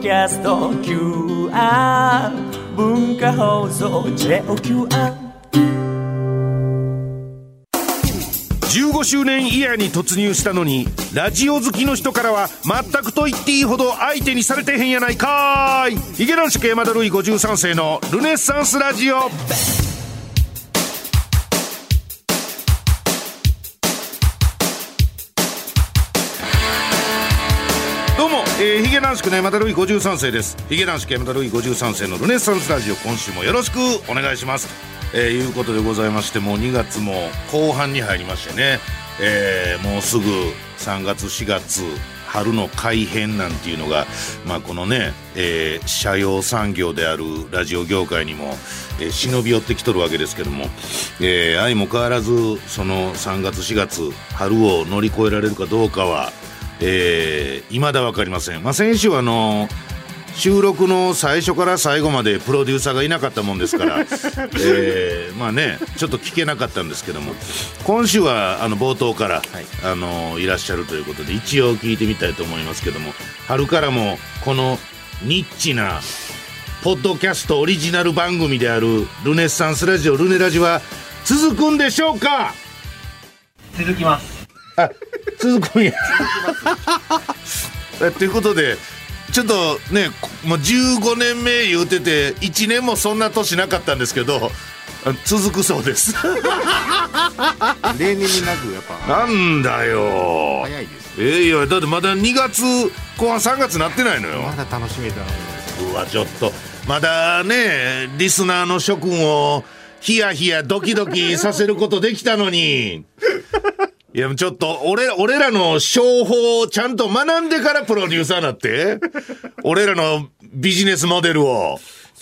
キャスト QR 文化放送 JOQR 15周年イヤーに突入したのにラジオ好きの人からは全くと言っていいほど相手にされてへんやないかい。ヒゲ男子山田るい53世のルネッサンスラジオ。えー、ヒゲ男子の山田るい53世です。ヒゲ男子山田るい53世のルネッサンスラジオ今週もよろしくお願いします。えー、いうことでございましてもう2月も後半に入りましてね、えー、もうすぐ3月4月春の改編なんていうのが、まあ、このね、えー、社用産業であるラジオ業界にも、えー、忍び寄ってきとるわけですけども、えー、相も変わらずその3月4月春を乗り越えられるかどうかは、えー、未だ分かりません。まあ、先週あの収録の最初から最後までプロデューサーがいなかったもんですから、えー、まあねちょっと聞けなかったんですけども今週はあの冒頭から、はい、あのいらっしゃるということで一応聞いてみたいと思いますけども春からもこのニッチなポッドキャストオリジナル番組であるルネッサンスラジオルネラジは続くんでしょうか？続きます。あ続くんやということでちょっとねもう15年目言うてて1年もそんな年なかったんですけど続くそうです。例年になくやっぱ。なんだよ。早いですえー、いやだってまだ2月後半3月なってないのよ。まだ楽しめたのうわちょっと。まだねリスナーの諸君をヒヤヒヤドキドキさせることできたのにいや、ちょっと、俺、俺らの商法をちゃんと学んでからプロデューサーなって。俺らのビジネスモデルを。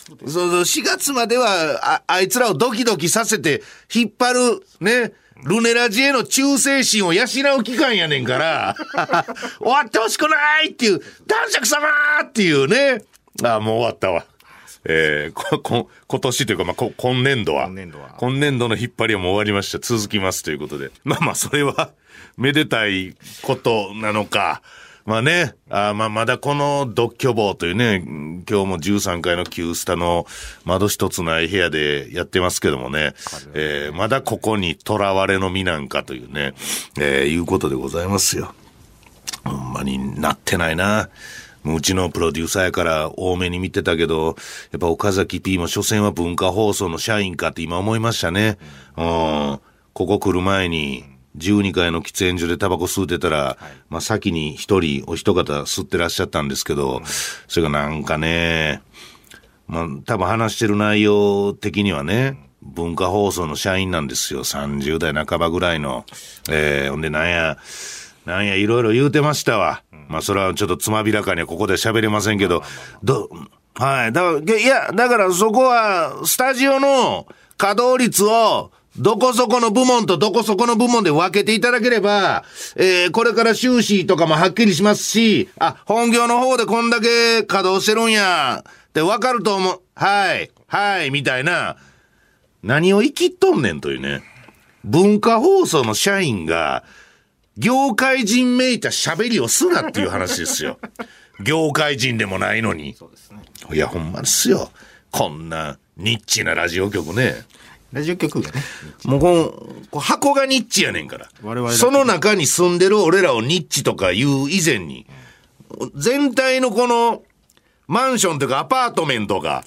そうそう、4月までは、あ、あいつらをドキドキさせて、引っ張る、ね、ルネラジへの忠誠心を養う期間やねんから、終わってほしくないっていう、男爵様っていうね。あ、もう終わったわ。えー、こ、こ、今年というか、まあ、こ、今年度は。今年度は。今年度の引っ張りはもう終わりました。続きますということで。まあ まあ、それは、めでたいことなのか。まあね、あまあまだこの独居房というね、今日も13階の旧スタの窓一つない部屋でやってますけどもね、えー、まだここに囚われの身なんかというね、えー、いうことでございますよ。ほんまになってないな。うちのプロデューサーやから多めに見てたけど、やっぱ岡崎 P も所詮は文化放送の社員かって今思いましたね。うん。ここ来る前に、12階の喫煙所でタバコ吸うてたら、はい、まあ先に一人お一方吸ってらっしゃったんですけど、うん、それがなんかね、まあ多分話してる内容的にはね、文化放送の社員なんですよ。30代半ばぐらいの。えー、ほんでなんや、なんやいろいろ言うてましたわ。まあ、それはちょっとつまびらかにはここで喋れませんけど、ど、はい。だから、いや、だからそこは、スタジオの稼働率を、どこそこの部門とどこそこの部門で分けていただければ、えー、これから収支とかもはっきりしますし、あ、本業の方でこんだけ稼働してるんや、って分かると思う。はい、はい、みたいな、何を生きっとんねんというね。文化放送の社員が、業界人めいた喋りをすなっていう話ですよ。業界人でもないのに。そうですね。いや、ほんまですよ。こんなニッチなラジオ局ね。ラジオ局がね。もうこの、こ箱がニッチやねんから。我々その中に住んでる俺らをニッチとか言う以前に、全体のこの、マンションというかアパートメントが、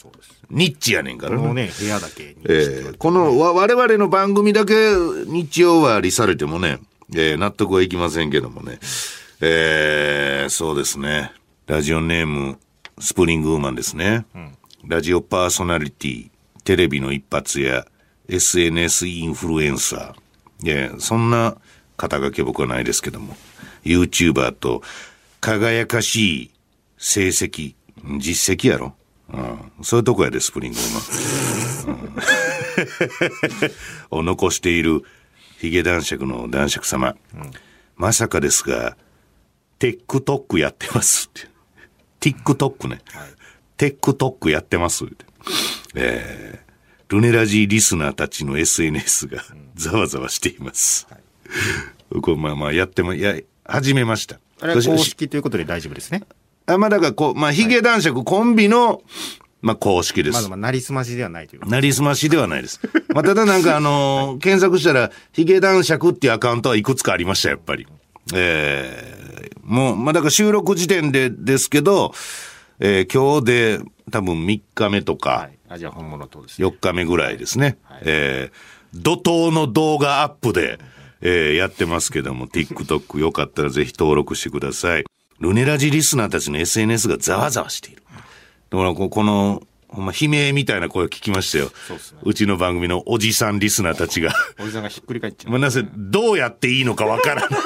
ニッチやねんからね。このね、部屋だけ。えー、この、わ、我々の番組だけ日曜割りされてもね、えー、納得はいきませんけどもね。えー、そうですね。ラジオネーム、スプリングウーマンですね。うん、ラジオパーソナリティ、テレビの一発や SNS インフルエンサー。いや、そんな肩書き僕はないですけども。YouTuber と輝かしい成績、実績やろ。うん、そういうとこやで、スプリングウーマン。うん、を残しているヒゲ男爵の男爵様、うん、まさかですが、TikTok やってますって。TikTok ね。はい、TikTok やってますって。えー、ルネラジーリスナーたちの SNS がざわざわしています。はい、これまあまあやっても、や、始めました。あれは公式ということで大丈夫ですね。あまあだからこう、まあヒゲ男爵コンビの、まあ公式です。まだまあ、なりすましではないというか。なりすましではないです。まあ、ただなんかあのー 検索したら、ヒゲ男爵っていうアカウントはいくつかありました、やっぱり。えー、もう、まあ、だから収録時点でですけど、えー今日で多分3日目とはかい。、あ、じゃあ本物とですね。4日目ぐらいですね。えー怒涛の動画アップで、えーやってますけども、TikTok よかったらぜひ登録してください。ルネラジリスナーたちの SNS がざわざわしている。だからここの、ほんま悲鳴みたいな声を聞きましたよ。そうねうちの番組のおじさんリスナーたちが。おじさんがひっくり返っちゃう。まあ、なぜ、どうやっていいのかわからない。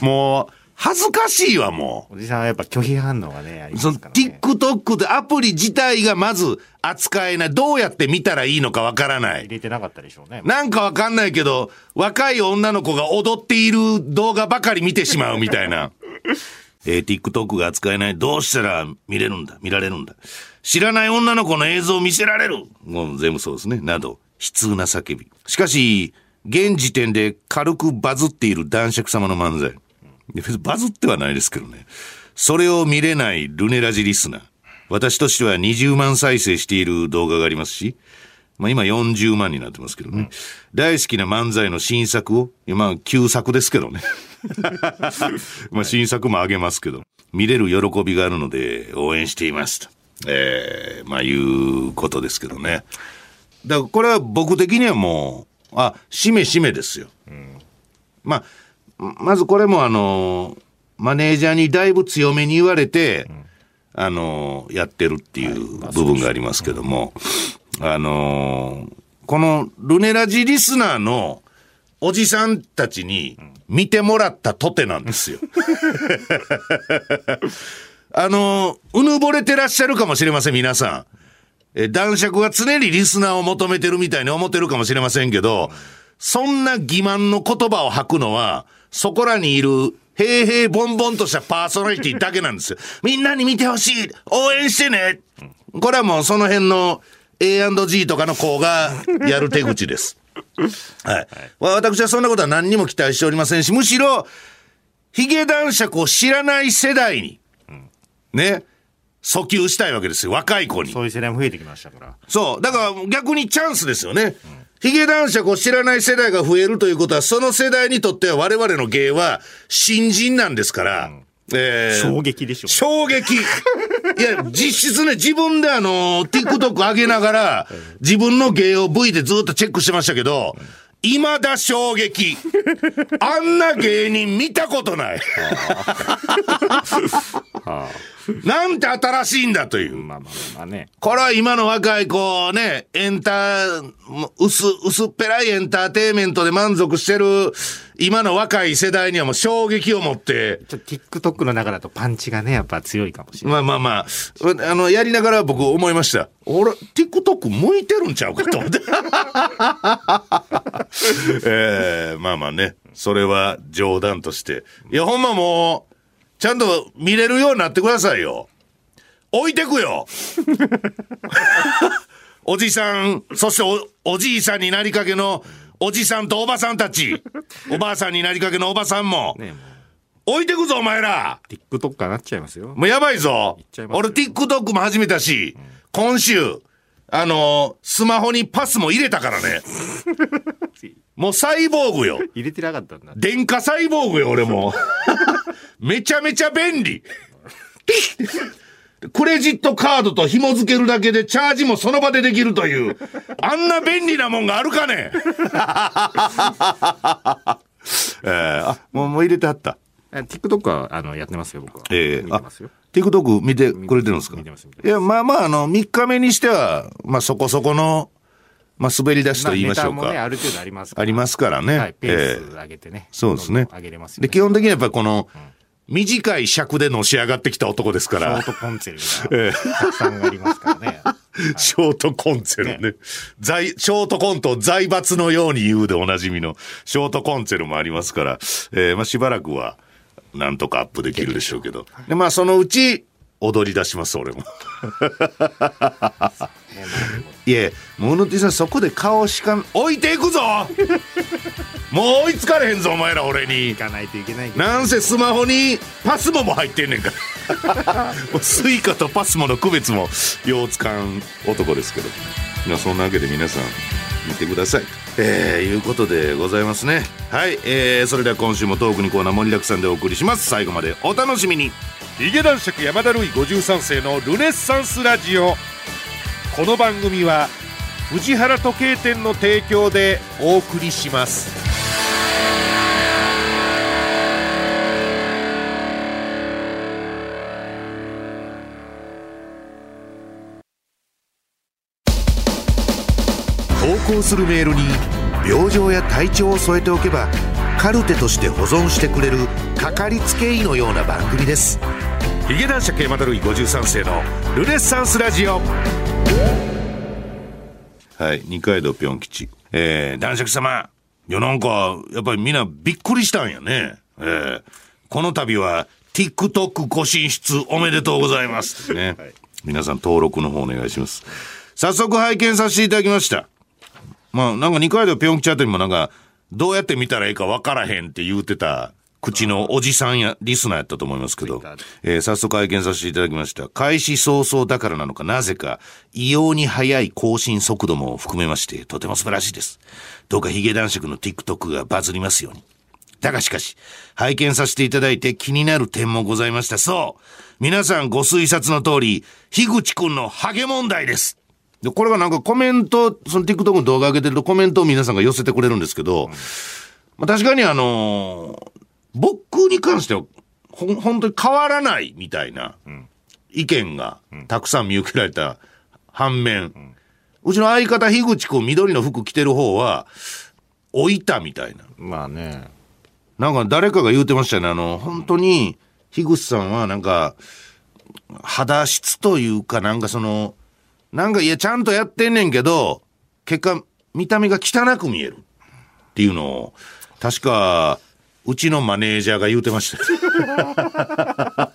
もう、恥ずかしいわ、もう。おじさんはやっぱ拒否反応がね、ありまそのすからね。TikTok でアプリ自体がまず扱えない。どうやって見たらいいのかわからない入。れてなかったでしょうね。なんかわかんないけど、若い女の子が踊っている動画ばかり見てしまうみたいな。えー TikTok が扱えない。どうしたら見れるんだ？見られるんだ？知らない女の子の映像を見せられる？もう全部そうですね。など、悲痛な叫び。しかし、現時点で軽くバズっている男爵様の漫才。別にバズってはないですけどね。それを見れないルネラジリスナー。私としては20万再生している動画がありますし、まあ今40万になってますけどね。大好きな漫才の新作を、いやまあ旧作ですけどね。まあ新作もあげますけど、見れる喜びがあるので応援していますと。えー、まあいうことですけどね。だからこれは僕的にはもう、あ、しめしめですよ。まあ、まずこれもあの、マネージャーにだいぶ強めに言われて、あの、やってるっていう部分がありますけども、あの、このルネラジリスナーのおじさんたちに見てもらったとてなんですよ。あの、うぬぼれてらっしゃるかもしれません、皆さん。え、男爵は常にリスナーを求めてるみたいに思ってるかもしれませんけど、そんな欺瞞の言葉を吐くのは、そこらにいる、平々ボンボンとしたパーソナリティだけなんですよ。みんなに見てほしい応援してねこれはもうその辺の A&G とかの子がやる手口です。はい。わ私はそんなことは何にも期待しておりませんし、むしろ、ヒゲ男爵を知らない世代に、ね、訴求したいわけですよ。若い子に。そういう世代も増えてきましたから。そう。だから逆にチャンスですよね。ヒゲ男爵を知らない世代が増えるということは、その世代にとっては我々の芸は新人なんですから、えー衝撃でしょ。衝撃。いや、実質ね、自分であの、TikTok 上げながら、自分の芸を V でずっとチェックしてましたけど、未だ衝撃。あんな芸人見たことない。なんて新しいんだという。まあまあまあね。これは今の若い子ね、エンター、薄、薄っぺらいエンターテインメントで満足してる、今の若い世代にはもう衝撃を持って、ちょっと TikTok の中だとパンチがね、やっぱ強いかもしれない。まあまあまあ、あの、やりながら僕思いました。俺、TikTok 向いてるんちゃうかと思って。えー、まあまあね、それは冗談として。いや、ほんまもう、ちゃんと見れるようになってくださいよ。置いてくよ おじさん、そしてお、おじいさんになりかけの、おじさんとおばさんたち、おばあさんになりかけのおばさんも、ねも置いてくぞ、お前らう TikToker なっちゃいますよ。もうやばいぞ俺 TikTok も始めたし、今週、あのースマホにパスも入れたからね。もうサイボーグよ。入れてなかったんだ。電化サイボーグよ、俺も。めちゃめちゃ便利。クレジットカードと紐付けるだけでチャージもその場でできるという、あんな便利なもんがあるかね？えー、あ、もう、もう入れてあった。あ TikTok はあのやってますよ、僕は。ええ見てますよ。TikTok 見てくれてるんですか？見てます見てますいや、まあまあ、あの、3日目にしては、まあそこそこの、まあ滑り出しと言いましょうネタもね、か。ある程度ありますから。ありますからね。はい、ペえース上げてね。そうですね上げれますよ、で、ね。基本的にはやっぱりこの、短い尺でのし上がってきた男ですから。ショー、トコンツェルがたくさんありますからね。ショートコンツェルね。財、ショートコントを財閥のように言うでおなじみの、ショートコンツェルもありますから、えーまあしばらくは、なんとかアップできるでしょうけど。で、まあそのうち、踊り出します俺も。いやモノティさんそこで顔しか置いていくぞ！もう追いつかれへんぞお前ら俺に。行かないといけないなんせスマホにパスモも入ってんねんから。スイカとパスモの区別もようつかん男ですけど。まあそんなわけで皆さん見てください。えー、いうことでございますね。はい、えー、それでは今週もトークにコーナー盛りだくさんでお送りします。最後までお楽しみに髭男爵山田ルイ53世のルネッサンスラジオ。この番組は藤原時計店の提供でお送りします。投稿するメールに病状や体調を添えておけばカルテとして保存してくれるかかりつけ医のような番組です。ヒゲ男爵山田るい53世のルネッサンスラジオ。はい二階堂ぴょん吉。えー、男爵様いやなんかやっぱりみんなびっくりしたんやね。えー、この度は TikTok ご進出おめでとうございます。ね、皆さん登録の方お願いします。早速拝見させていただきました。まあ、なんか二階堂ぴょん吉あたりもなんか、どうやって見たらいいか分からへんって言うてた、口のおじさんや、リスナーやったと思いますけど、えー、早速拝見させていただきました。開始早々だからなのか、なぜか、異様に速い更新速度も含めまして、とても素晴らしいです。どうかヒゲ男爵の TikTok がバズりますように。だがしかし、拝見させていただいて気になる点もございました。そう皆さんご推察の通り、樋口くんのハゲ問題です。で、これがなんかコメント、その TikTok の動画上げてるとコメントを皆さんが寄せてくれるんですけど、まあ確かにあのー僕に関しては、ほん、本当に変わらないみたいな意見がたくさん見受けられた反面、うちの相方樋口くん緑の服着てる方は、置いたみたいな。まあねなんか誰かが言うてましたよね。あの、本当に、樋口さんはなんか、肌質というかなんかその、なんかいやちゃんとやってんねんけど、結果見た目が汚く見えるっていうのを、確か、うちのマネージャーが言うてました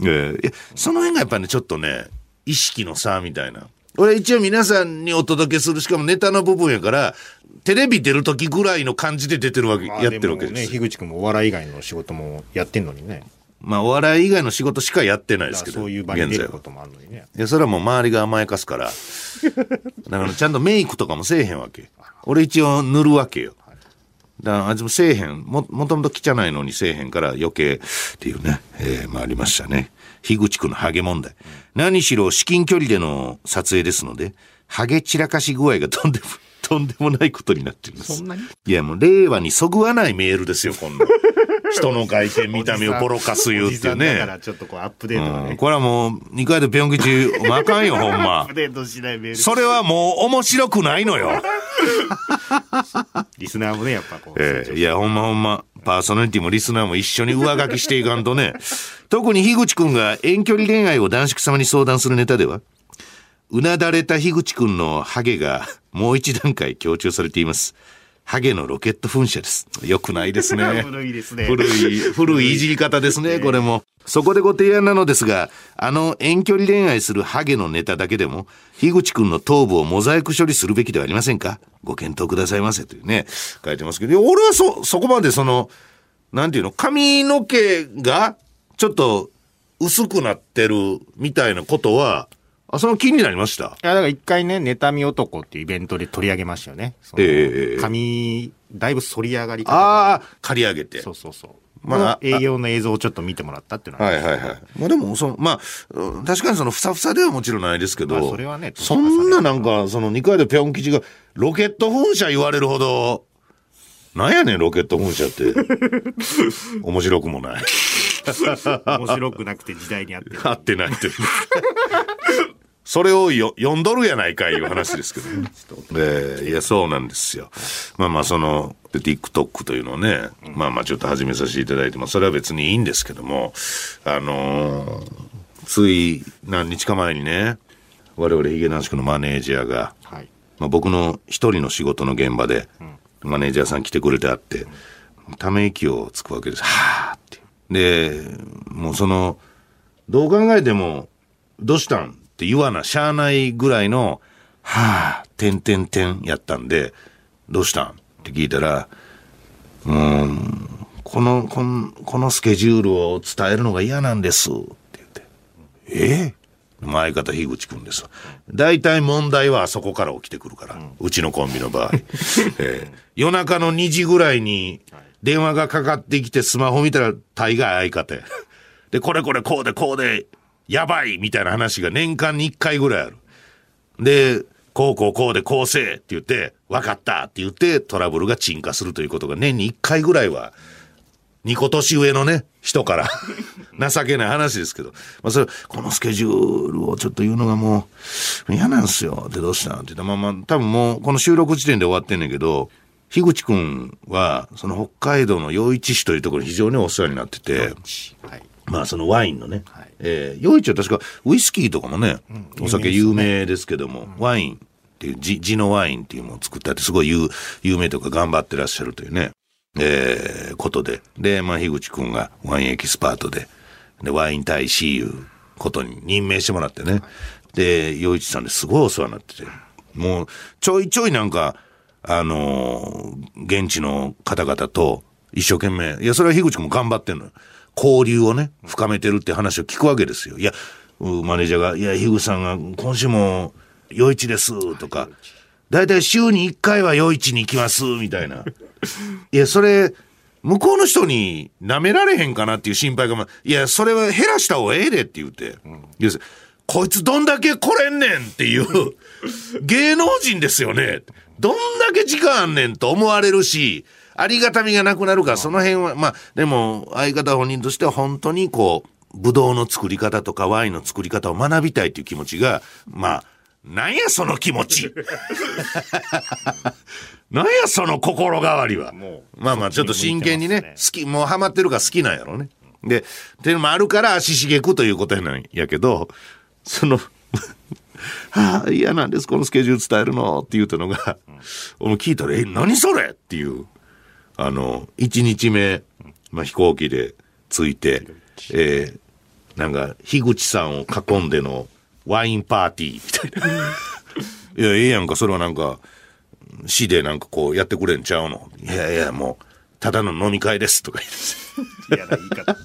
いやその辺がやっぱね、ちょっとね、意識の差みたいな。俺一応皆さんにお届けする、しかもネタの部分やから、テレビ出る時ぐらいの感じで出てるわけ、まあやってるわけです。もね樋口君もお笑い以外の仕事もやってんのにねまあ、お笑い以外の仕事しかやってないですけど、そういう場にることもあるのにねいや、それはもう周りが甘やかすから。だからちゃんとメイクとかもせえへんわけ。俺一応塗るわけよ。だからあいつもせえへん。も、もともと汚いのにせえへんから余計っていうね、えー、まあありましたね。樋口くんのハゲ問題。何しろ至近距離での撮影ですので、ハゲ散らかし具合がとんでも、とんでもないことになっています。そんなに？いやもう令和にそぐわないメールですよ、こんな。人の外見見た目をボロカス言うっていうおじさんだかね。らちょっとこうアップデートがね、うん、これはもう、二回でぴょん吉、お前あかんよ、ほんま アップ。デートしないメールそれはもう面白くないのよ。リスナーもねやっぱこう、ええいや、ほんまほんま、パーソナリティもリスナーも一緒に上書きしていかんとね。特に樋口くんが遠距離恋愛を男子様に相談するネタでは、うなだれた樋口くんのハゲがもう一段階強調されています。ハゲのロケット噴射です。よくないですね。古いですね古い、古いいじり方ですね、これも。そこでご提案なのですが、あの遠距離恋愛するハゲのネタだけでも、樋口くんの頭部をモザイク処理するべきではありませんか？ご検討くださいませというね、書いてますけど、俺はそ、そこまでその、なんていうの、髪の毛がちょっと薄くなってるみたいなことは、あ、その気になりました。いや、だから一回ね、妬み男っていうイベントで取り上げましたよね。ええ髪、だいぶ反り上がりああ、刈り上げて。そうそうそう。まあまあ、営業の映像をちょっと見てもらったっていうのは、はいはいはい。まあでも、その、まあ、うん確かにその、ふさふさではもちろんないですけど、まあそれはねそんななんか、その、二階でぴょん吉が、ロケット噴射言われるほど、なんやねん、ロケット噴射って。面白くもない。面白くなくて時代に合ってる。合ってないという。それをよ読んどるやないかいいう話ですけどね。えーいや、そうなんですよ。まあまあ、その、で TikTok というのをね、まあまあちょっと始めさせていただいて、まあそれは別にいいんですけども、あのーつい何日か前にね、我々ヒゲ男子のマネージャーが、はい。まあ、僕の一人の仕事の現場で、マネージャーさん来てくれてあって、ため息をつくわけです。はーって。で、もうその、どう考えても、どうしたん？って言わな、しゃあないぐらいの、はぁ、てんてんてんやったんで、どうしたん？って聞いたら、うーん、この、この、このスケジュールを伝えるのが嫌なんですって言って。え？え相方樋口くんです。大体問題はあそこから起きてくるから、うちのコンビの場合。えー夜中の2時ぐらいに電話がかかってきてスマホ見たら大概相方や。で、これこれこうでこうで、やばいみたいな話が年間に1回ぐらいある。で、こうこうこうでこうせえって言って、分かったって言ってトラブルが鎮火するということが年に1回ぐらいは、2個年上のね、人から情けない話ですけど、まあそれ、このスケジュールをちょっと言うのがもう嫌なんすよってどうしたんって言ったら、まあまあ多分もうこの収録時点で終わってんねんけど、樋口くんは、その北海道の余市市というところに非常にお世話になってて、はい。まあそのワインのね、はいえー、余市は確かウイスキーとかもね、お酒有名ですけども、ワインっていう地地のワインっていうものを作ったってすごい有有名とか頑張ってらっしゃるというね、えー、ことで。で、まあ樋口くんがワインエキスパートで、で、ワイン大使いうことに任命してもらってね。で、余市さんですごいお世話になってて、もうちょいちょいなんか、あのー現地の方々と一生懸命、いや、それは樋口くんも頑張ってんのよ。交流をね、深めてるって話を聞くわけですよ。いや、マネージャーが、いや、樋口さんが今週も余市ですとか、だいたい週に1回は余市に行きますみたいな。いや、それ、向こうの人に舐められへんかなっていう心配が、ま、いや、それは減らした方がええでって言って。要するにこいつどんだけ来れんねんっていう、芸能人ですよね。どんだけ時間あんねんと思われるし、ありがたみがなくなるから、その辺は、まあ、でも、相方本人としては本当にこう、ブドウの作り方とかワインの作り方を学びたいっていう気持ちが、まあ、なんやその気持ち。なんやその心変わりは。まあまあ、ちょっと真剣にね、好き、もうハマってるから好きなんやろうね。で、っていうのもあるから足しげくということやなんやけど、その、は あ、嫌なんです、このスケジュール伝えるのって言うたのが、俺も聞いたら、え、何それっていう、あの、1日目、まあ飛行機で着いて、えー、なんか、樋口さんを囲んでのワインパーティーみたいな。いや、ええやんか、それはなんか、市でなんかこうやってくれんちゃうの？いやいや、もう、ただの飲み会ですとか言って。嫌な言い方。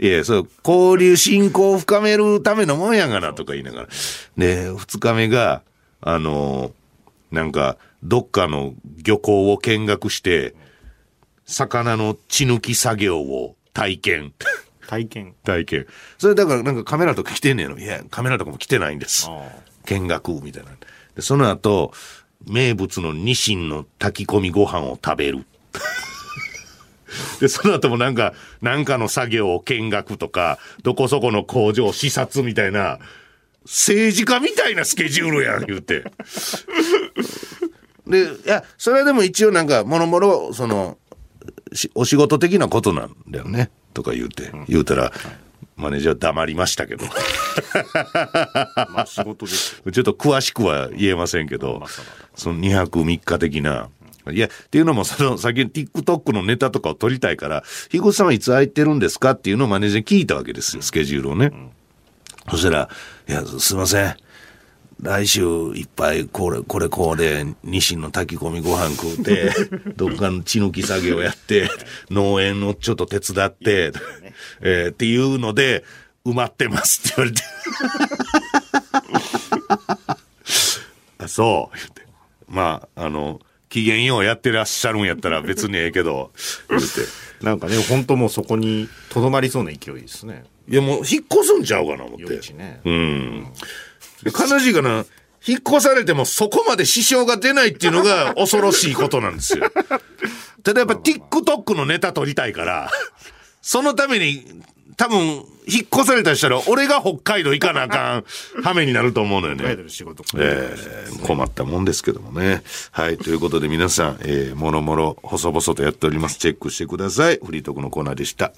いや、そう、交流、信仰を深めるためのもんやがな、とか言いながら。で、二日目が、あのーなんか、どっかの漁港を見学して、魚の血抜き作業を体験。体験。体験。それだからなんかカメラとか来てんねやろ。いや、カメラとかも来てないんです。あ見学みたいな。で、その後、名物のニシンの炊き込みご飯を食べる。で、その後もなんか、なんかの作業を見学とか、どこそこの工場視察みたいな、政治家みたいなスケジュールやん、言うて。で、いや、それはでも一応なんか、もろもろ、その、しお仕事的なことなんだよね、とか言うて、言うたら、マネージャー黙りましたけど。あ。まあ仕事ですよ。ちょっと詳しくは言えませんけど、その2泊3日的な。いや、っていうのも、その、先に TikTok のネタとかを撮りたいから、樋口さんはいつ空いてるんですかっていうのをマネージャーに聞いたわけですよ、スケジュールをね。そしたら、いや、すいません。来週いっぱいこれ、これこうで、ニシンの炊き込みご飯食うて、どっかの血抜き作業やって、農園をちょっと手伝って、えーっていうので、埋まってますって言われて。あ、そう、言って。まあ、あの、機嫌ようやってらっしゃるんやったら別にええけど、言って。なんかね、本当もうそこにとどまりそうな勢いですね。いや、もう引っ越すんちゃうかな、思って。夜市ね。うん。で悲しいかな。引っ越されてもそこまで支障が出ないっていうのが 恐ろしいことなんですよ。ただやっぱ TikTok のネタ撮りたいから、そのために多分引っ越されたりしたら俺が北海道行かなあかん羽目になると思うのよね。えー困ったもんですけどもね。はい。ということで皆さん、えー、もろもろ細々とやっております。チェックしてください。フリートークのコーナーでした。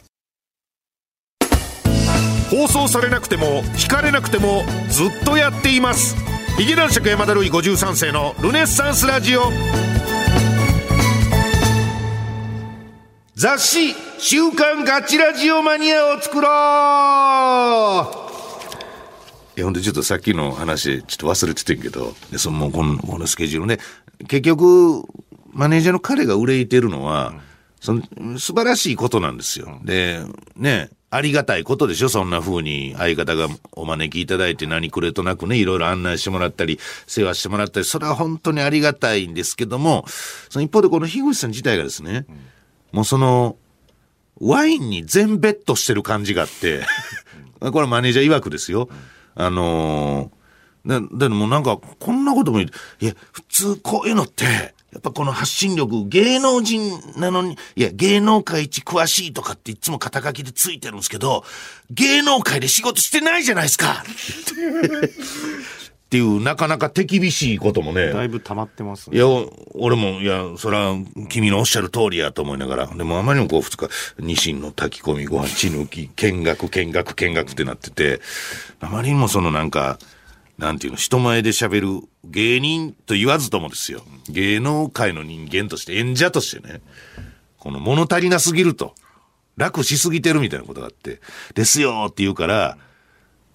放送されなくても聞かれなくてもずっとやっています。劇団四季山田るい53世のルネッサンスラジオ。雑誌、週刊ガチラジオマニアを作ろう。いや、ほんでちょっとさっきの話、ちょっと忘れててんけど、でそのもうこの、このスケジュールね、結局、マネージャーの彼が憂いてるのは、その素晴らしいことなんですよ。で、ね、ありがたいことでしょそんな風に。相方がお招きいただいて何くれとなくね、いろいろ案内してもらったり、世話してもらったり、それは本当にありがたいんですけども、その一方でこの樋口さん自体がですね、もうその、ワインに全ベッドしてる感じがあって、これはマネージャー曰くですよ。あのー、で、でもなんか、こんなこともいや、普通こういうのって、やっぱこの発信力、芸能人なのに、いや、芸能界一詳しいとかっていつも肩書きでついてるんですけど、芸能界で仕事してないじゃないですか っていう、なかなか手厳しいこともね。だいぶ溜まってますね。いや、俺も、いや、それは、君のおっしゃる通りやと思いながら、でもあまりにもこう、二日、ニシンの炊き込みご飯、血抜き、見学、見学、見学ってなってて、あまりにもそのなんか、なんていうの、人前で喋る芸人と言わずともですよ。芸能界の人間として、演者としてね、この物足りなすぎると。楽しすぎてるみたいなことがあって、ですよって言うから、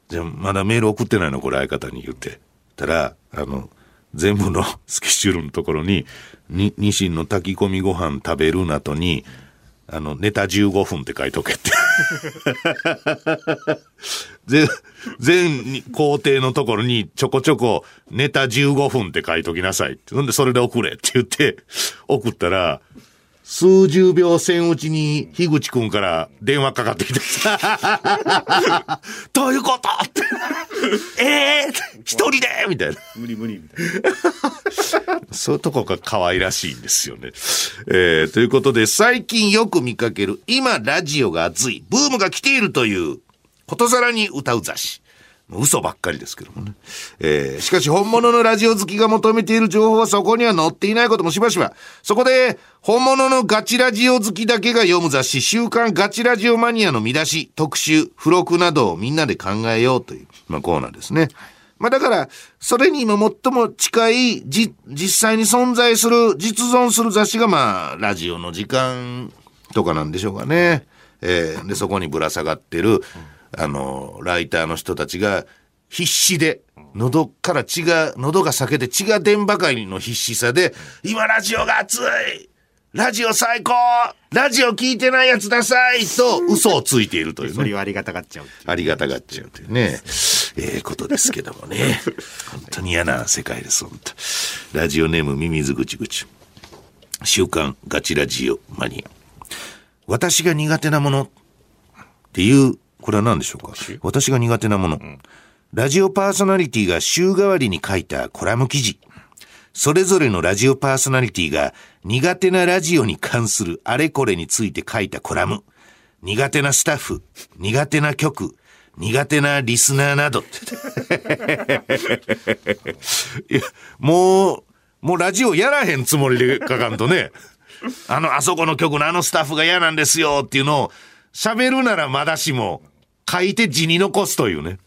じゃあまだメール送ってないの？これ相方に言って。たら、あの、全部のスケジュールのところに、に、ニシンの炊き込みご飯食べるなとに、あの、ネタ15分って書いとけって。全、全工程のところにちょこちょこネタ15分って書いときなさいって。ほんでそれで送れって言って、送ったら、数十秒線打ちに、樋口くんから電話かかってきてさ、どういうことって。え えー、一人でみたいな。無理無理みたいな。そういうとこが可愛らしいんですよね。えー、ということで、最近よく見かける、今ラジオが熱い、ブームが来ているという、ことさらに歌う雑誌。嘘ばっかりですけどもね。えー、しかし本物のラジオ好きが求めている情報はそこには載っていないこともしばしば。そこで、本物のガチラジオ好きだけが読む雑誌、週刊ガチラジオマニアの見出し、特集、付録などをみんなで考えようという、まあ、コーナーですね。まあだから、それに今最も近い、じ、実際に存在する、実存する雑誌がまあ、ラジオの時間とかなんでしょうかね。えーで、そこにぶら下がってる、あの、ライターの人たちが必死で、喉から血が、喉が裂けて血が出んばかりの必死さで、今ラジオが熱いラジオ最高ラジオ聞いてないやつダサいと嘘をついているというね。それをありがたがっちゃう。ありがたがっちゃうというね、ええことですけどもね。本当に嫌な世界です、本当。ラジオネームミミズぐちぐち。週刊ガチラジオマニア。私が苦手なものっていう、これは何でしょうか？私が苦手なもの。ラジオパーソナリティが週替わりに書いたコラム記事。それぞれのラジオパーソナリティが苦手なラジオに関するあれこれについて書いたコラム。苦手なスタッフ、苦手な曲、苦手なリスナーなど。いや、もう、もうラジオやらへんつもりで書かんとね。あの、あそこの曲のあのスタッフが嫌なんですよっていうのを喋るならまだしも書いて字に残すというね。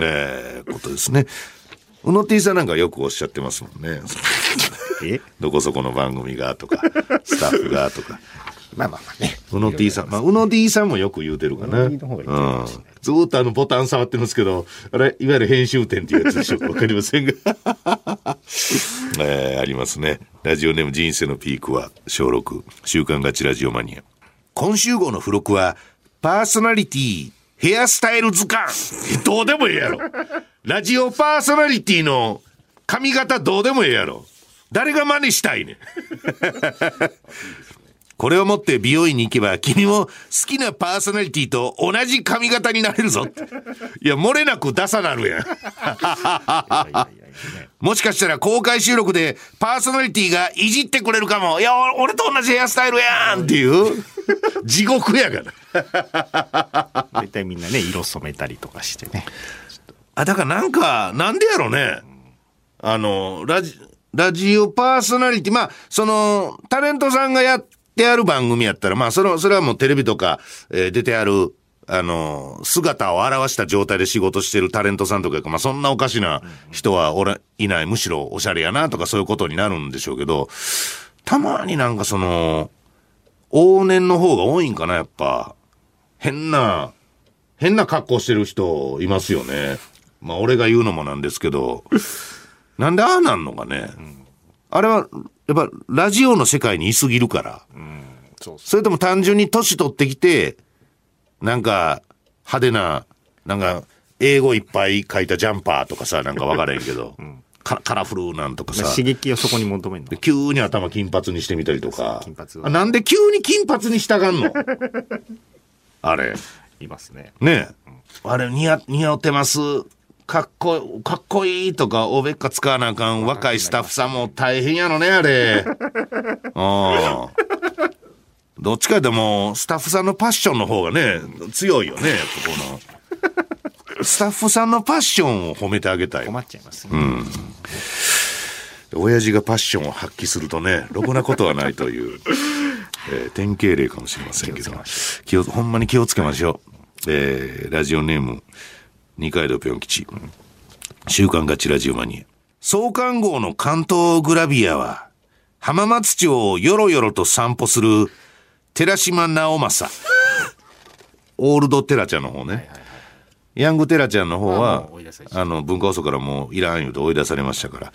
えー、ことですね。うの T さんなんかよくおっしゃってますもんね。え？どこそこの番組がとか、スタッフがとか。まあまあまあね。うの T さん。まあ、うの D さんもよく言うてるかな。いいかもしれないずーっとあのボタン触ってるんですけど、あれ、いわゆる編集点っていうやつでしょ？うかわかりませんが。えー、ありますね。ラジオネーム人生のピークは小6、週刊ガチラジオマニア。今週号の付録は、パーソナリティ、ヘアスタイル図鑑。どうでもええやろ。ラジオパーソナリティの髪型どうでもええやろ。誰が真似したいねん。これを持って美容院に行けば君も好きなパーソナリティと同じ髪型になれるぞ。いや、漏れなく出さなるやん。もしかしたら公開収録でパーソナリティがいじってくれるかも。いや、お俺と同じヘアスタイルやんっていう。地獄やから。大体みんなね、色染めたりとかしてね。あ、だからなんか、なんでやろね。あの、ラジ、ラジオパーソナリティ、まあ、その、タレントさんがやっててある番組やったら、まあ、その、それはもうテレビとか、えー出てある、あの、姿を表した状態で仕事してるタレントさんとか、まあ、そんなおかしな人はおら、いない、むしろおしゃれやなとかそういうことになるんでしょうけど、たまになんかその、往年の方が多いんかな、やっぱ。変な、変な格好してる人いますよね。まあ、俺が言うのもなんですけど、なんでああなんのかね。あれは、やっぱ、ラジオの世界にいすぎるから。そうそそれとも単純に年取ってきて、なんか、派手な、なんか、英語いっぱい書いたジャンパーとかさ、なんか分からへんけど、カカラフルなんとかさ、刺激をそこに求めるので。急に頭金髪にしてみたりとか金髪、はあなんで急に金髪にしたがんの？あれ。いますね。ねえ。あれ似合、似合ってます？かっこ、かっこいいとか、おべっか使わなあかん若いスタッフさんも大変やろね、あれ。うん。どっちかでも、スタッフさんのパッションの方がね、強いよね、ここの。スタッフさんのパッションを褒めてあげたい。困っちゃいますね。親父がパッションを発揮するとね、ろくなことはないという、えー典型例かもしれませんけど、気をほんまに気をつけましょう。えーラジオネーム、二階堂ぴょん吉。週刊ガチラジオマニア。創刊号の関東グラビアは、浜松町をよろよろと散歩する、寺島直政。オールドテラちゃんの方ね。ヤングテラちゃんの方あはあの、文化放送からもういらん言うと追い出されましたから、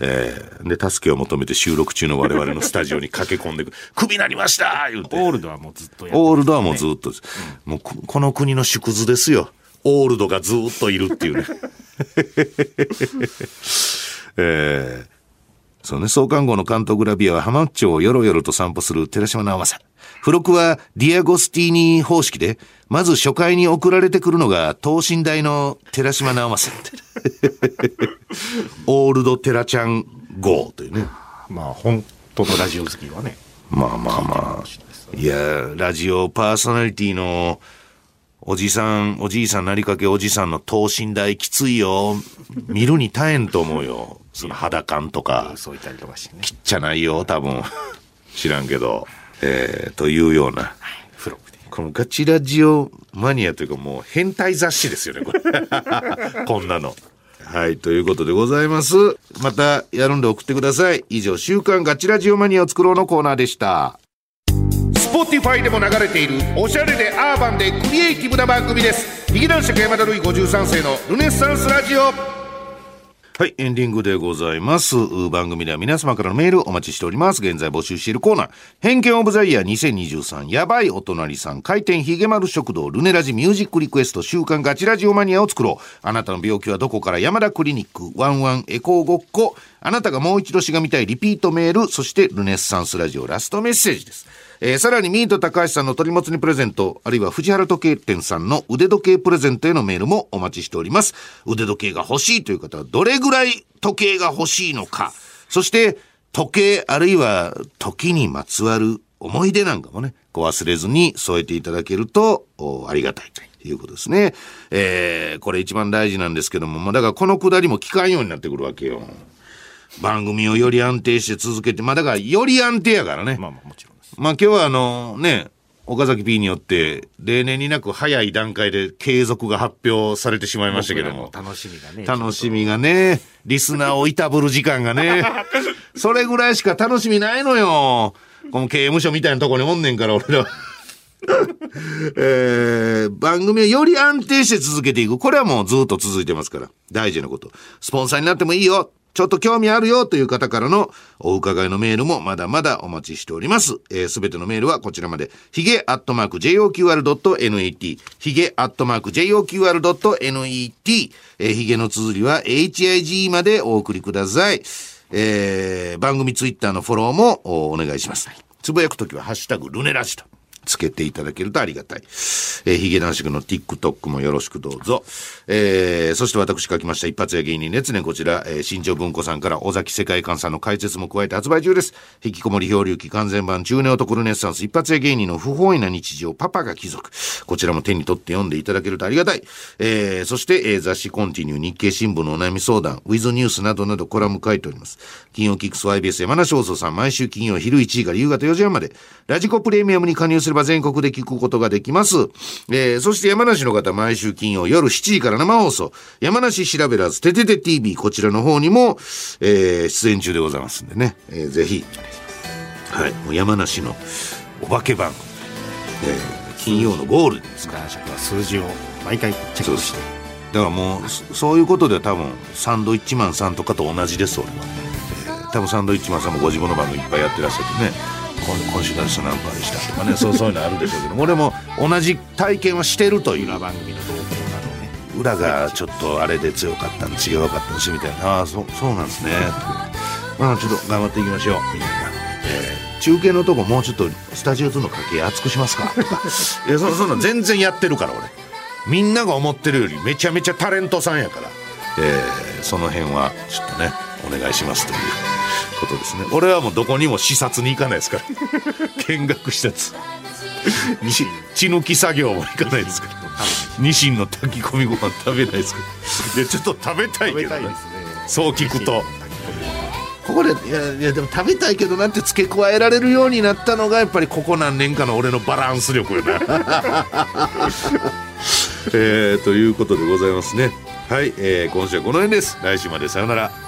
えー、で、助けを求めて収録中の我々のスタジオに駆け込んでく、クビなりました言うて。オールドはもうずっとやってるオールドはもうずっとです、もうここの国の縮図ですよ。オールドがずっといるっていうね。えーそうね、創刊号の関東グラビアは浜松町をよろよろと散歩する寺島直政。付録はディアゴスティーニ方式で、まず初回に送られてくるのが等身大の寺島直政。オールドテラちゃん号というね。まあ、本当のラジオ好きはね。まあまあまあ。いや、ラジオパーソナリティのおじさん、おじいさんなりかけおじさんの等身大きついよ。見るに耐えんと思うよ。その肌感とか。そういったりとかしてね。じゃないよ、多分。知らんけど。えー、というような。フロで。このガチラジオマニアというかもう変態雑誌ですよね、これ。こんなの。はい、ということでございます。またやるんで送ってください。以上、週刊ガチラジオマニアを作ろうのコーナーでした。 Spotify でも流れているおしゃれでアーバンでクリエイティブな番組です髭男爵山田ルイ53世のルネッサンスラジオはい、エンディングでございます。番組では皆様からのメールお待ちしております。現在募集しているコーナー、偏見オブザイヤー2023、やばいお隣さん、回転ひげ丸食堂、ルネラジミュージックリクエスト、週刊ガチラジオマニアを作ろう。あなたの病気はどこから？山田クリニック、ワンワンエコーごっこ、あなたがもう一度しがみたいリピートメール、そしてルネッサンスラジオラストメッセージです。えーさらにミート高橋さんの鳥もつにプレゼント、あるいは藤原時計店さんの腕時計プレゼントへのメールもお待ちしております。腕時計が欲しいという方はどれぐらい時計が欲しいのか、そして時計あるいは時にまつわる思い出なんかもね、ご忘れずに添えていただけるとありがたいということですね。えーこれ一番大事なんですけども、まあだからこのくだりも聞かんようになってくるわけよ。番組をより安定して続けて、まあだからより安定やからね。まあまあ、もちろん。まあ今日はあのね、岡崎 P によって例年になく早い段階で継続が発表されてしまいましたけども楽しみがね。楽しみがね、リスナーをいたぶる時間がね、それぐらいしか楽しみないのよ。この刑務所みたいなとこにおんねんから、俺らは。えー番組をより安定して続けていく。これはもうずっと続いてますから。大事なこと。スポンサーになってもいいよ。ちょっと興味あるよという方からのお伺いのメールもまだまだお待ちしております。えーすべてのメールはこちらまで。ヒゲアットマーク JOQR.net。ヒゲアットマーク JOQR.net。えーヒゲの綴りは HIG までお送りください。えー番組ツイッターのフォローもおお願いします。つぶやくときはハッシュタグルネラジと。つけていただけるとありがたい。えー、ヒゲ男爵の TikTok もよろしくどうぞ。えー、そして私書きました一発屋芸人熱ねこちら、えー、新庄文庫さんから尾崎世界観さんの解説も加えて発売中です。引きこもり漂流記完全版中年男ルネッサンス一発屋芸人の不本意な日常パパが貴族。こちらも手に取って読んでいただけるとありがたい。えー、そして、えー、雑誌コンティニュー日経新聞のお悩み相談、ウィズニュースなどなどコラム書いております。金曜キックス YBS 山梨放送さん毎週金曜昼1時から夕方4時半まで、ラジコプレミアムに加入すれば全国で聞くことができます。えー、そして山梨の方毎週金曜夜7時から生放送、山梨調べらずててて TV こちらの方にも、えー、出演中でございますんでね、えー、ぜひ、はい、もう山梨のお化け番組、えー金曜のゴールデンですから。数字を毎回チェックして。だからもうそそういうことでは多分サンドイッチマンさんとかと同じです俺は、えー多分サンドイッチマンさんもご自分の番組いっぱいやってらっしゃってね今今週の人何パーでしたとかね。そうそういうのあるでしょうけど。俺も同じ体験はしてるという裏番組の動向などをね。裏がちょっとあれで強かったんで違うかったんですみたいな。ああそうそうなんですね。まあちょっと頑張っていきましょうみたいな、えー中継のとこもうちょっとスタジオとの掛け厚くしますか。と かいやそそんなん全然やってるから俺。みんなが思ってるよりめちゃめちゃタレントさんやから、えーその辺はちょっとねお願いしますということですね俺はもうどこにも視察に行かないですから 見学施設血血抜き作業も行かないですからニシンの炊き込みご飯食べないですからいやちょっと食べたいけどねそう聞くとここでいやいやでも食べたいけどなって付け加えられるようになったのがやっぱりここ何年かの俺のバランス力よな。えー、ということでございますね。はい、えー、今週はこの辺です。来週までさよなら。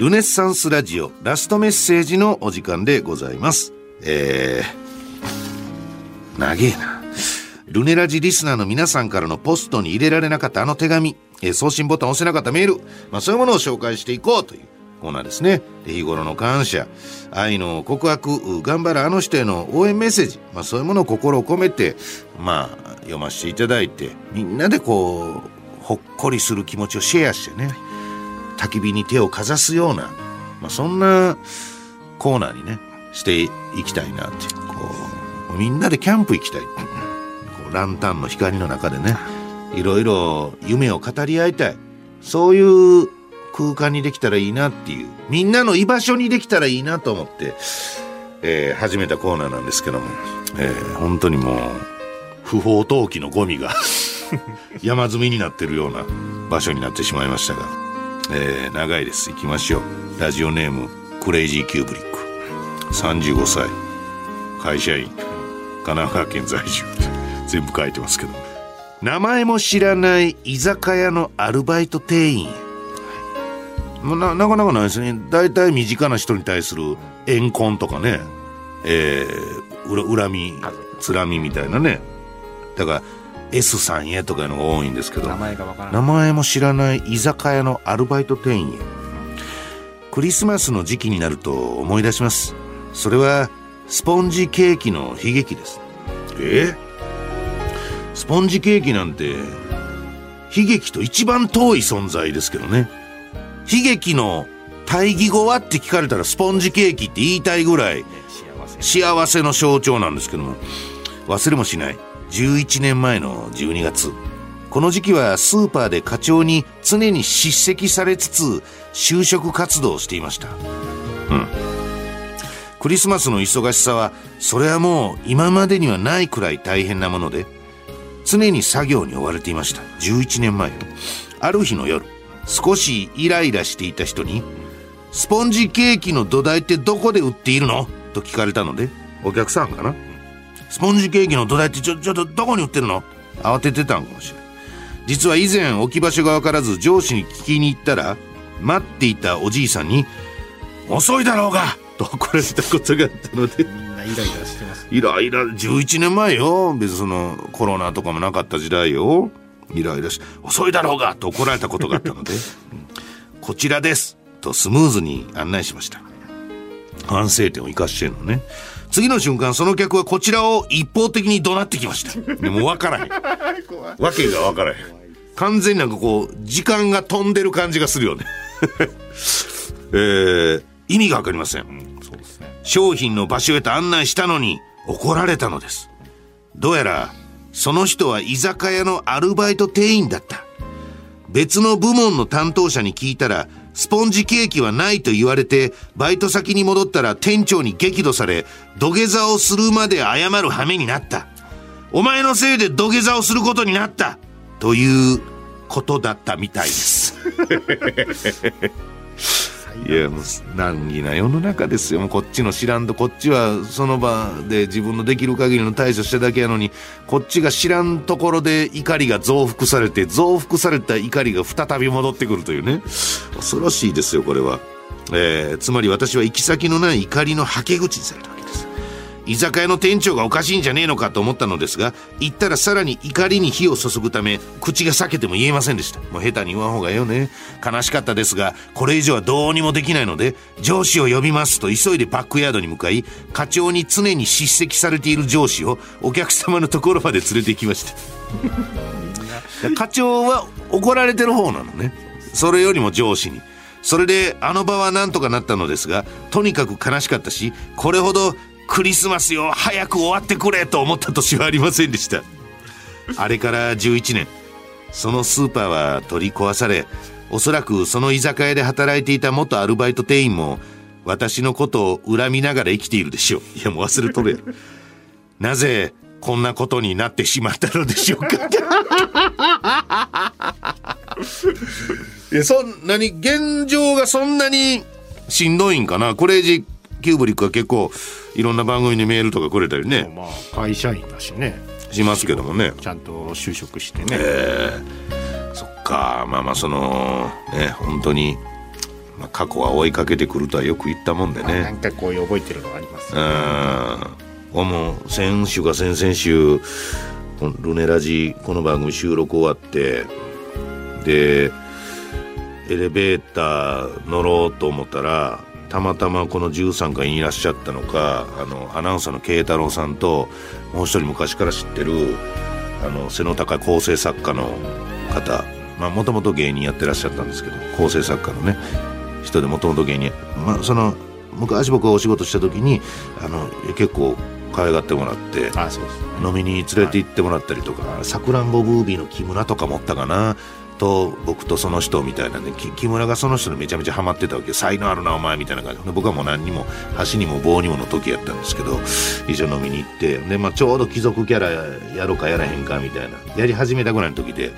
ルネッサンスラジオラストメッセージのお時間でございます。えー、長えな。ルネラジリスナーの皆さんからのポストに入れられなかったあの手紙、え送信ボタン押せなかったメール、まあそういうものを紹介していこうというコーナーですね。日頃の感謝、愛の告白、頑張るあの人への応援メッセージ、まあそういうものを心を込めて、まあ読ませていただいて、みんなでこう、ほっこりする気持ちをシェアしてね、焚き火に手をかざすような、まあ、そんなコーナーにねしていきたいなってこうみんなでキャンプ行きたい。こうランタンの光の中でねいろいろ夢を語り合いたい。そういう空間にできたらいいなっていう。みんなの居場所にできたらいいなと思って、えー始めたコーナーなんですけども、えー本当にもう不法投棄のゴミが 山積みになってるような場所になってしまいましたが。えー長いです。行きましょう。ラジオネームクレイジーキューブリック。35歳。会社員。神奈川県在住。全部書いてますけど。名前も知らない居酒屋のアルバイト店員。ななかなかないですね。大体身近な人に対する怨恨とかね。えー、恨みつらみみたいなね。だから S さんへとかいうのが多いんですけど名前がわからない名前も知らない居酒屋のアルバイト店員へ。クリスマスの時期になると思い出します。それはスポンジケーキの悲劇です。え？スポンジケーキなんて悲劇と一番遠い存在ですけどね。悲劇の対義語はって聞かれたらスポンジケーキって言いたいぐらい幸せの象徴なんですけども忘れもしない11年前の12月。この時期はスーパーで課長に常に叱責されつつ就職活動をしていました。うん。クリスマスの忙しさはそれはもう今までにはないくらい大変なもので常に作業に追われていました。11年前。ある日の夜少しイライラしていた人に「スポンジケーキの土台ってどこで売っているの?」と聞かれたのでお客さんかな？スポンジケーキの土台ってちょちょっとどこに売ってるの？慌ててたんかもしれない実は以前置き場所が分からず上司に聞きに行ったら待っていたおじいさんに「遅いだろうが!」と怒られたことがあったので。みんなイライラしてます。イライラ11年前よ。別にそのコロナとかもなかった時代よ。イライラし「遅いだろうが!」と怒られたことがあったので「こちらです」とスムーズに案内しました。反省点を生かしてんのね次の瞬間その客はこちらを一方的に怒鳴ってきました。でも分からへん。わけが分からへん。完全になんかこう時間が飛んでる感じがするよね。えー、意味が分かりません。そうですね。商品の場所へと案内したのに怒られたのです。どうやらその人は居酒屋のアルバイト店員だった。別の部門の担当者に聞いたらスポンジケーキはないと言われてバイト先に戻ったら店長に激怒され土下座をするまで謝る羽目になったお前のせいで土下座をすることになったということだったみたいです。いや、もう、難儀な世の中ですよ。もうこっちの知らんと、こっちはその場で自分のできる限りの対処しただけやのに、こっちが知らんところで怒りが増幅されて、増幅された怒りが再び戻ってくるというね。恐ろしいですよ、これは。えーつまり私は行き先のない怒りのはけ口にされた。居酒屋の店長がおかしいんじゃねえのかと思ったのですが行ったらさらに怒りに火を注ぐため口が裂けても言えませんでした。もう下手に言わん方がええよね。悲しかったですがこれ以上はどうにもできないので上司を呼びますと急いでバックヤードに向かい課長に常に叱責されている上司をお客様のところまで連れて行きました。課長は怒られてる方なのね。それよりも上司に。それであの場はなんとかなったのですがとにかく悲しかったしこれほどクリスマスよ早く終わってくれと思った年はありませんでした。あれから11年。そのスーパーは取り壊されおそらくその居酒屋で働いていた元アルバイト店員も私のことを恨みながら生きているでしょう。いやもう忘れとるやろ。なぜこんなことになってしまったのでしょうか。いやそんなに現状がそんなにしんどいんかな。クレイジーキューブリックは結構いろんな番組にメールとかくれたりね。まあ会社員だしね。しますけどもね。ちゃんと就職してね、そっか。まあまあそのね本当に、まあ、過去は追いかけてくるとはよく言ったもんでね。なんかこういう覚えてるのがありますうん。もう先週か先々週ルネラジこの番組収録終わってでエレベーター乗ろうと思ったらたまたまこの13階にいらっしゃったのかあのアナウンサーの慶太郎さんともう一人昔から知ってるあの背の高い構成作家の方まあもともと芸人やってらっしゃったんですけど構成作家のね人でもともと芸人まあその昔僕がお仕事した時にあの結構可愛がってもらって飲みに連れて行ってもらったりとかさくらんぼブービーの木村とか持ったかなと僕とその人みたいなね木村がその人にめちゃめちゃハマってたわけよ。才能あるなお前みたいな感じ。で僕はもう何にも橋にも棒にもの時やったんですけど一緒に飲みに行って。で、まあ、ちょうど貴族キャラやろうかやらへんかみたいな。やり始めたぐらいの時で。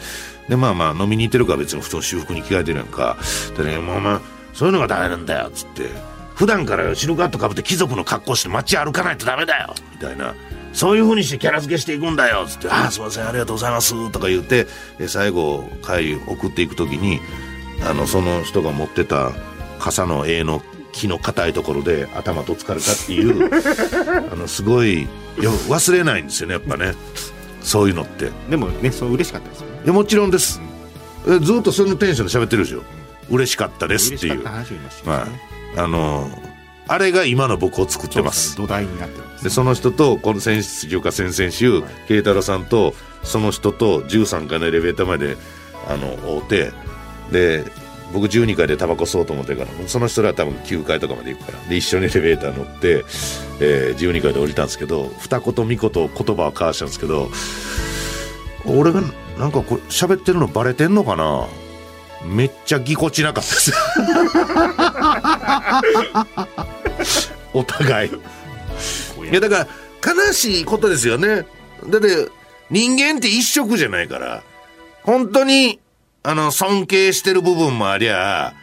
でまあまあ飲みに行ってるから別に普通の修復に着替えてるやんか。でねもうまあそういうのが大変なんだよっつって。普段からシルガットかぶって貴族の格好して街歩かないとダメだよ。みたいな。そういう風にしてキャラ付けしていくんだよ。つって「ああすいませんありがとうございます」とか言ってで最後帰り送っていく時にあのその人が持ってた傘の柄の木の硬いところで頭と疲れたっていう あのすごい忘れないんですよねやっぱね。そういうのって。いでもねそう嬉しかったですよね。やもちろんです。えずっとそのテンションで喋ってるでしょ。嬉しかったですっていう。ね。はいあのあれが今の僕を作ってます。土台になってるんです。でその人とこの先週か先々週慶太郎さんとその人と13階のエレベーターまであの会うてで僕12階でタバコ吸おうと思ってるからその人らは多分9階とかまで行くからで一緒にエレベーター乗って、えー12階で降りたんですけど二言三言言葉を交わしたんですけど俺がなんかこれ喋ってるのバレてんのかな？めっちゃぎこちなかったです お互いいやだから悲しいことですよね。だって人間って一色じゃないから、本当にあの尊敬してる部分もありゃ、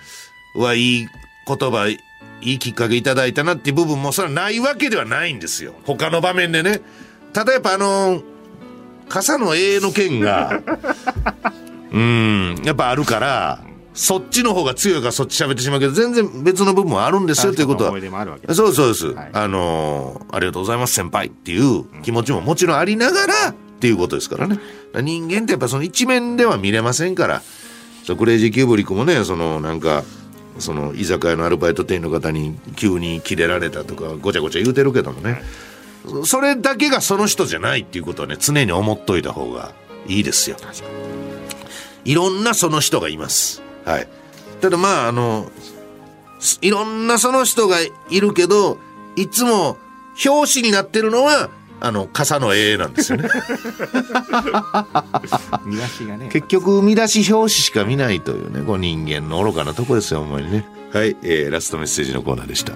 はいい言葉、いいきっかけいただいたなっていう部分もそれはないわけではないんですよ。他の場面でね。ただやっぱあの、傘の永の剣が、うん、やっぱあるから、そっちの方が強いからそっち喋ってしまうけど、全然別の部分もあるんですよということは。そうそうです、はい。あのーありがとうございます先輩っていう気持ちももちろんありながらっていうことですからね。人間ってやっぱその一面では見れませんから。クレイジーキューブリックもねそのなんかその居酒屋のアルバイト店員の方に急にキレられたとかごちゃごちゃ言うてるけどもね。それだけがその人じゃないっていうことはね常に思っといた方がいいですよいろんなその人がいますはいただまああのいろんなその人がいるけど、いつも表紙になってるのは、あの、傘の絵なんですよね。見出しがね結局、見出し表紙しか見ないというね、こう人間の愚かなとこですよ、ほんまにね。はい、えーラストメッセージのコーナーでした。